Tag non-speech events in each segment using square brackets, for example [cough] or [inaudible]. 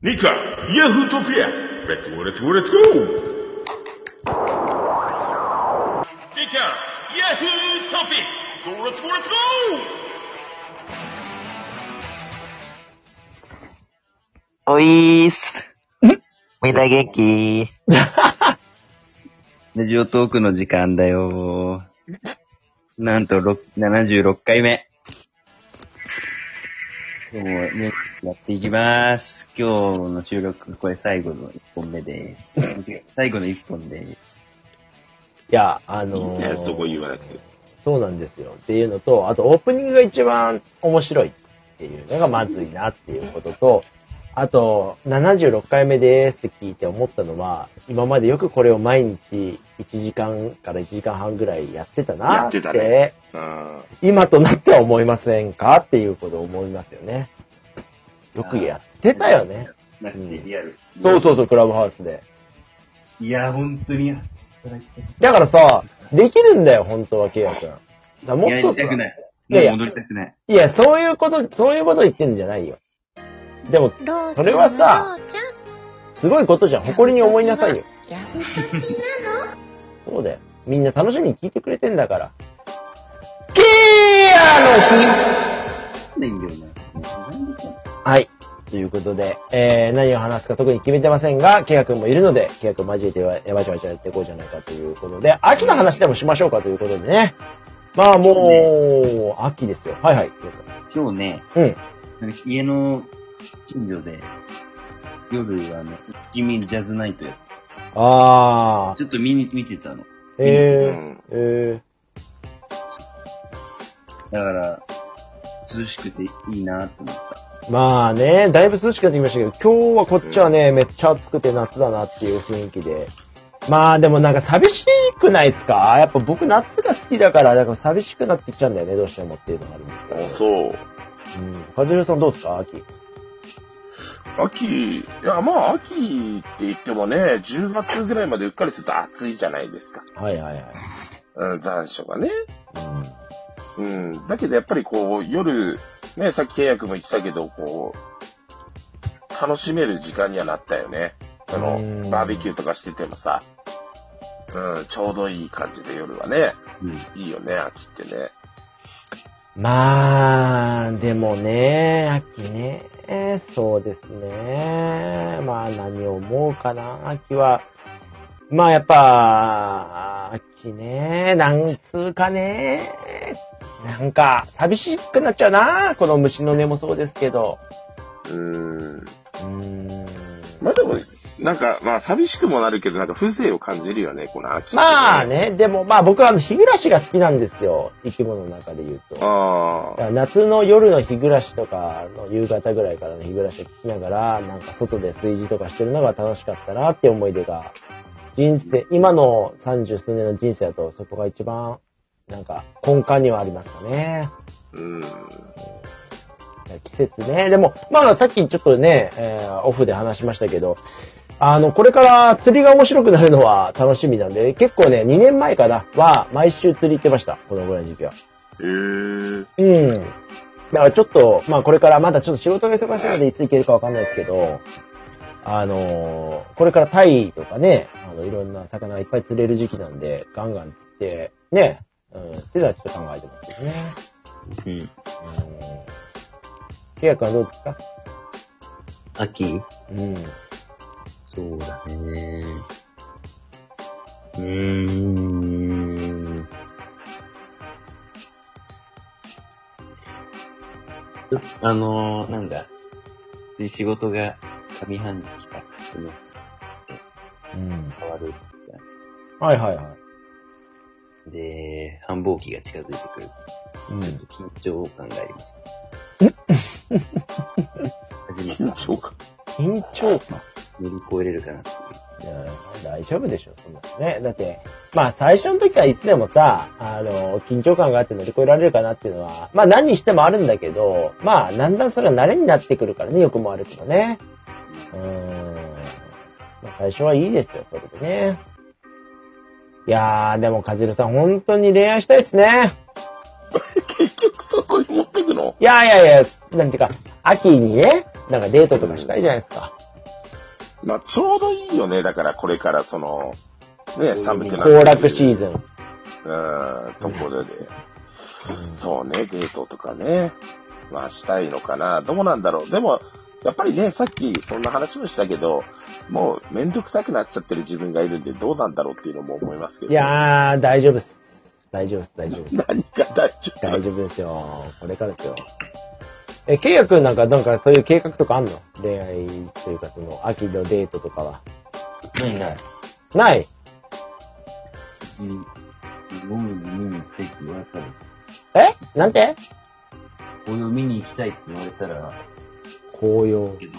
ニカ、イヤフートピア、レッツゴーレッツゴーレッツゴーニカ、イヤフートピックス、ゴーレッツゴーレッツゴーおいーす。みんな元気 [laughs] ラジオトークの時間だよー。なんと、76回目。今日もね、やっていきます。今日の収録、これ最後の1本目です。最後の1本です。いや、あのーね、そこ言わなくて。そうなんですよ。っていうのと、あとオープニングが一番面白いっていうのがまずいなっていうことと、あと、76回目ですって聞いて思ったのは、今までよくこれを毎日1時間から1時間半ぐらいやってたなって、やってたねうん。今となっては思いませんか？っていうことを思いますよね。よくやってたよね。なくてリアル。そうそうそう、クラブハウスで。いや、本当に。いだからさ、できるんだよ、本当は、ケイヤ君。もやっとさりたくない。戻りたくない。いや、そういうこと、そういうこと言ってんじゃないよ。でも、そそれはさ、すごいことじゃん。誇りに思いなさいよ。そうだよ。みんな楽しみに聞いてくれてんだから。キーヤの日はい。ということで、えー、何を話すか特に決めてませんが、ケイヤ君もいるので、ケイヤ君交えてやばちゃばちゃやっていこうじゃないかということで、秋の話でもしましょうかということでね。まあもう、秋ですよ。はいはい。今日ね、うん。家の近所で、夜、あの、月見ジャズナイトやって、あー。ちょっと見に、見てたの。うえー、ん。えだから、涼しくていいなと思った。ー。まあね、だいぶ涼しくなってきましたけど、今日はこっちはね、めっちゃ暑くて夏だなっていう雰囲気で。まあでもなんか寂しくないですか？やっぱ僕夏が好きだから、なんか寂しくなってきちゃうんだよね、どうしてもっていうのがあるんですけど。あ、そう。うん。和弘さんどうですか秋？秋、いや、まあ、秋って言ってもね、10月ぐらいまでうっかりすると暑いじゃないですか。はいはいはい。うん、残暑がね。うん。うん。だけどやっぱりこう、夜、ね、さっき契約も言ってたけど、こう、楽しめる時間にはなったよね。あのうん、バーベキューとかしててもさ、うん、ちょうどいい感じで夜はね、うん。いいよね、秋ってね。まあ、でもね、秋ね、そうですね。まあ何を思うかな、秋は。まあやっぱ、秋ね、なんつうかね、なんか寂しくなっちゃうな、この虫の音もそうですけど。うーん。うーん。まあでも、なんか、まあ寂しくもなるけど、なんか風情を感じるよね、この秋って、まあ。ね、でもまあ僕はあの日暮らしが好きなんですよ。生き物の中で言うと。ああ。夏の夜の日暮らしとかの夕方ぐらいからの日暮らしを聞きながら、なんか外で炊事とかしてるのが楽しかったなって思い出が、人生、今の三十数年の人生だとそこが一番、なんか根幹にはありますかね。うん。季節ね。でも、まあさっきちょっとね、えーオフで話しましたけど、あの、これから釣りが面白くなるのは楽しみなんで、結構ね、2年前かな、は毎週釣り行ってました。このぐらいの時期は。へえ。うん。だからちょっと、まあこれからまだちょっと仕事が忙しいのでいつ行けるかわかんないですけど、あのーこれからタイとかね、あの、いろんな魚がいっぱい釣れる時期なんで、ガンガン釣って、ね、うん、っていうのはちょっと考えてますけどね。うん。うん。契約はどうですか？秋？うん。そうだね。うーん。あのー、なんだ。仕事が上半期から下のうん。変わるはいはいはい。じゃん。で、繁忙期が近づいてくる。うん。ちょっと緊張感があります。初めて緊張感？緊張感？乗り越えれるかなっていう。いや大丈夫でしょ、そんなのね。だって、まあ最初の時はいつでもさ、あの、緊張感があって乗り越えられるかなっていうのは、まあ何にしてもあるんだけど、まあだんだんそれは慣れになってくるからね、良くも悪くもね。うーん。まあ最初はいいですよ、それでね。いやー、でも、かじるさん、本当に恋愛したいですね。[laughs] 結局そこに持ってくの？いやいやいや、なんていうか、秋にね、なんかデートとかしたいじゃないですか。まあ、ちょうどいいよね。だからこれからその、ね、寒くな行楽シーズン。うん、ところで。そうね、デートとかね。まあ、したいのかな。どうなんだろう。でも、やっぱりね、さっきそんな話もしたけど、もうめんどくさくなっちゃってる自分がいるんでどうなんだろうっていうのも思いますけど。いやー、大丈夫っす。大丈夫っす、大丈夫っす。何が大丈夫？大丈夫ですよ。これからですよ。え、ケイヤ君なんか、なんかそういう計画とかあんの？恋愛というか、その、秋のデートとかは。ないない。ない？うん。ゴム見に行きたいって言われたら、え？なんて？紅葉見に行きたいって言われたら、紅葉。けど、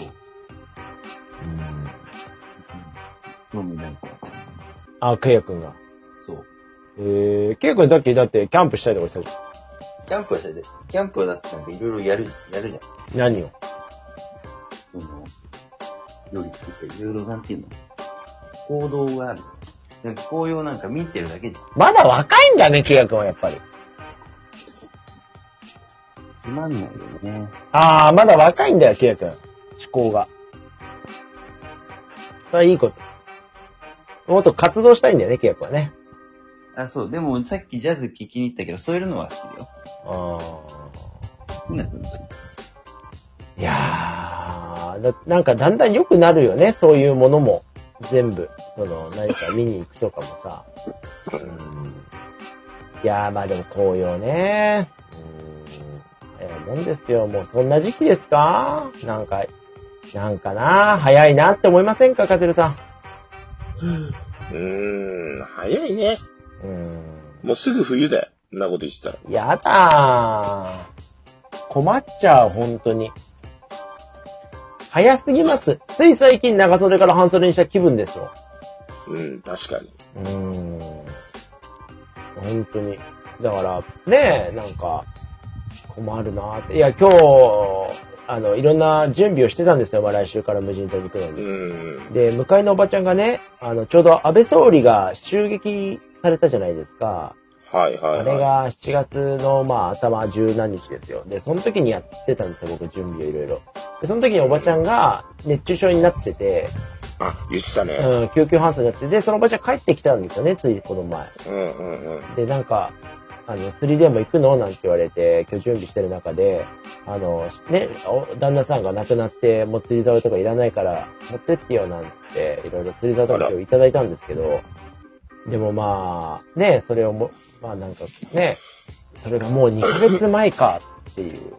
興味ないから。あ、ケイヤ君が。そう。えー、ケイヤ君だって、だって、キャンプしたりとかしたじキャンプはしたいで、キャンプはだってなんかいろいろやる、やるじゃん。何を？その、料理作ったり、いろいろなんていうの？行動がある。なんか紅葉なんか見てるだけじゃん。まだ若いんだね、ケイヤ君はやっぱり。つまんないよね。あー、まだ若いんだよ、ケイヤ君。思考が。それはいいこと。もっと活動したいんだよね、ケイヤ君はね。あ、そう。でもさっきジャズ聞きに行ったけど、そういうのは好きだよ。あ好きな感じ。ー。いやー、だなんかだんだん良くなるよね、そういうものも。全部。その、何か見に行くとかもさ。うん。いやー、まあでも紅葉ね。うん。早いもんですよ。もうそんな時期ですか？なんか、なんかな？早いなって思いませんか、カズルさうーん、早いね。もうすぐ冬だよ。そんなこと言ってたら。やだー。困っちゃう、本当に。早すぎます。つい最近長袖から半袖にした気分ですよ。うん、確かに。うーん。本当に。だから、ねえ、なんか、困るなーって。いや、今日、あの、いろんな準備をしてたんですよ。まあ、来週から無人島に行くのうに。ん。で、向かいのおばちゃんがね、あの、ちょうど安倍総理が襲撃されたじゃないですか。はいはいあれはが7月の、まあ、頭十何日ですよ。で、その時にやってたんですよ、僕、準備をいろいろ。で、その時におばちゃんが熱中症になってて、い。あ、言ってたね。うん、救急搬送になって、で、そのおばちゃん帰ってきたんですよね、ついこの前。うんうんうん。で、なんか、あの、釣りでも行くの？なんて言われて、今日準備してる中で、あの、ね、お旦那さんが亡くなって、もう釣り竿とかいらないから、持ってってよなんて、いろいろ釣り竿とか今日いただいたんですけど、でもまあ、ね、それをも、まあなんかね、それがもう2ヶ月前かっていう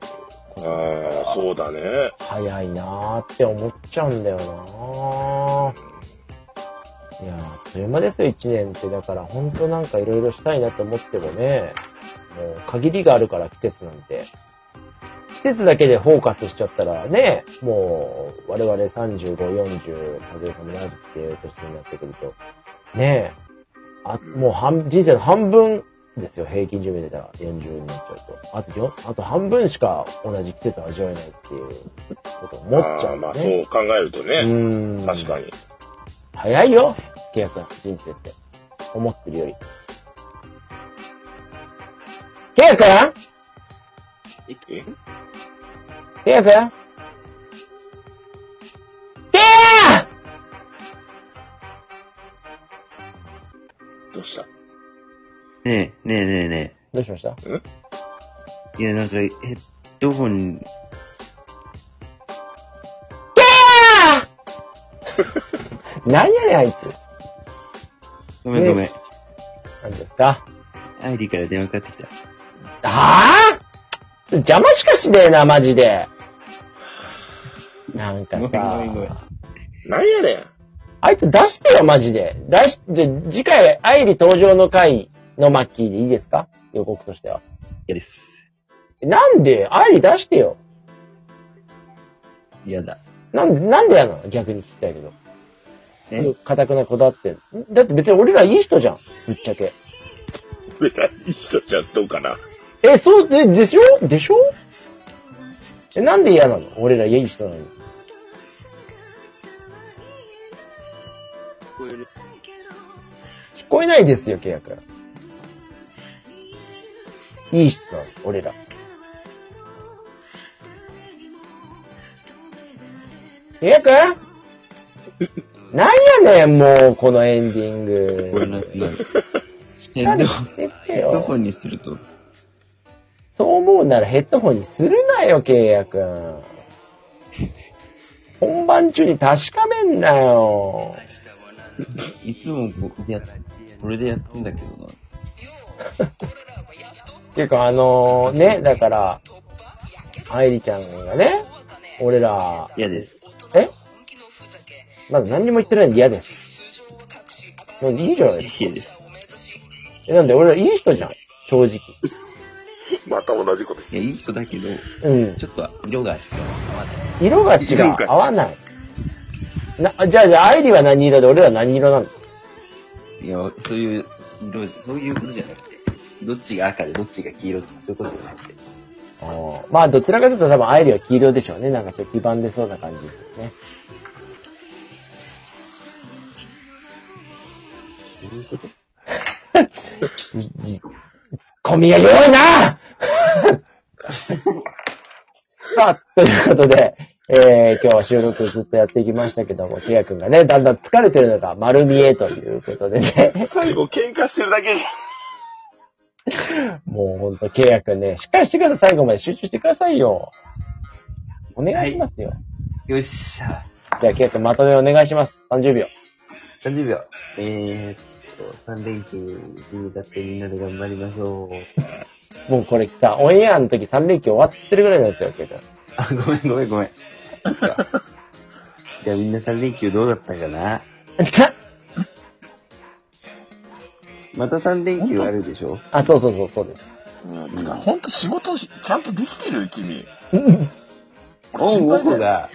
ああ、そうだね。早いなーって思っちゃうんだよなーいやー、あっという間ですよ、1年って。だから、ほんとなんかいろいろしたいなと思ってもね、もう限りがあるから季節なんて。季節だけでフォーカスしちゃったらね、もう、我々35、40、風邪さんもなっていう年になってくると、ねえ、あ、もう半、人生の半分ですよ、平均寿命でたら40になっちゃうと。あとよ、あと半分しか同じ季節を味わえないっていうことを思っちゃあーまあ。そう考えるとうね。ーん。確かに。早いよ、ケイヤ君、人生って。思ってるより。ケイヤ君？え？ケイヤ君？え、ねえねえねどうしました？え？いや、なんか、え、どこに、何 [laughs] やねん、あいつ。ごめんごめん。何ですか？アイリーから電話かかってきた。ああ邪魔しかしねえな、マジで。なんかさ、なんやねん。あいつ出してよ、マジで。来し、じゃ、次回、愛理登場の回のマッキーでいいですか？予告としては。嫌です。なんで？愛理出してよ。嫌だ。なんで、なんでやの？逆に聞きたいけど。え？かたくなこだわってん。だって別に俺らいい人じゃん。ぶっちゃけ。俺らいい人じゃどうかな？え、そう、え、でしょ？でしょ？え、なんで嫌なの？俺らいい人なのに。聞こえる聞こえないですよ、契約。いい人俺ら。契約 [laughs] なんやねん、もう、このエンディング。これな、な、ヘッドしてくヘッドホよ。ンにすると、そう思うならヘッドホンにするなよ、契約。本番中に確かめんなよ。いつもこうや、これでやってんだけどな。[laughs] ていうか、あのね、だから、愛理ちゃんがね、俺ら、嫌です。え？まだ何にも言ってないんで嫌です。なんでいいじゃないですか？嫌です。え、なんで俺らいい人じゃん？正直。[laughs] また同じこといや、いい人だけど、うん。ちょっと色が違う。合わない色が違う。合わない。な、じゃあ、じゃあ、愛理は何色で俺は何色なの？いや、そういう、色、そういうことじゃなくて、どっちが赤でどっちが黄色ってそういうことじゃなくて。まあ、どちらかというと多分愛理は黄色でしょうね。なんかちょっと黄ばんでそうな感じですよね。どういうこと？ツッコミが弱いなさあ、ということで、えー、今日は収録ずっとやっていきましたけども、ケイヤ君がね、だんだん疲れてるのが丸見えということでね、最後喧嘩してるだけじゃん。[laughs] もうほんと、ケイね、しっかりしてください。最後まで集中してくださいよ。お願いしますよ。よっしゃ。じゃあ、ケイヤ君まとめお願いします。30秒。30秒。えーっと、3連休に向かってみんなで頑張りましょう。[laughs] もうこれさ、オンエアの時3連休終わってるぐらいなんですよ、ケイ君。あ、ごめんごめんごめん。[laughs] じゃあみんな3連休どうだったかな？また3連休あるでしょ？あ、そうそうそう、そうです。うん、てか、ほんと仕事しちゃんとできてる？君。オンオフが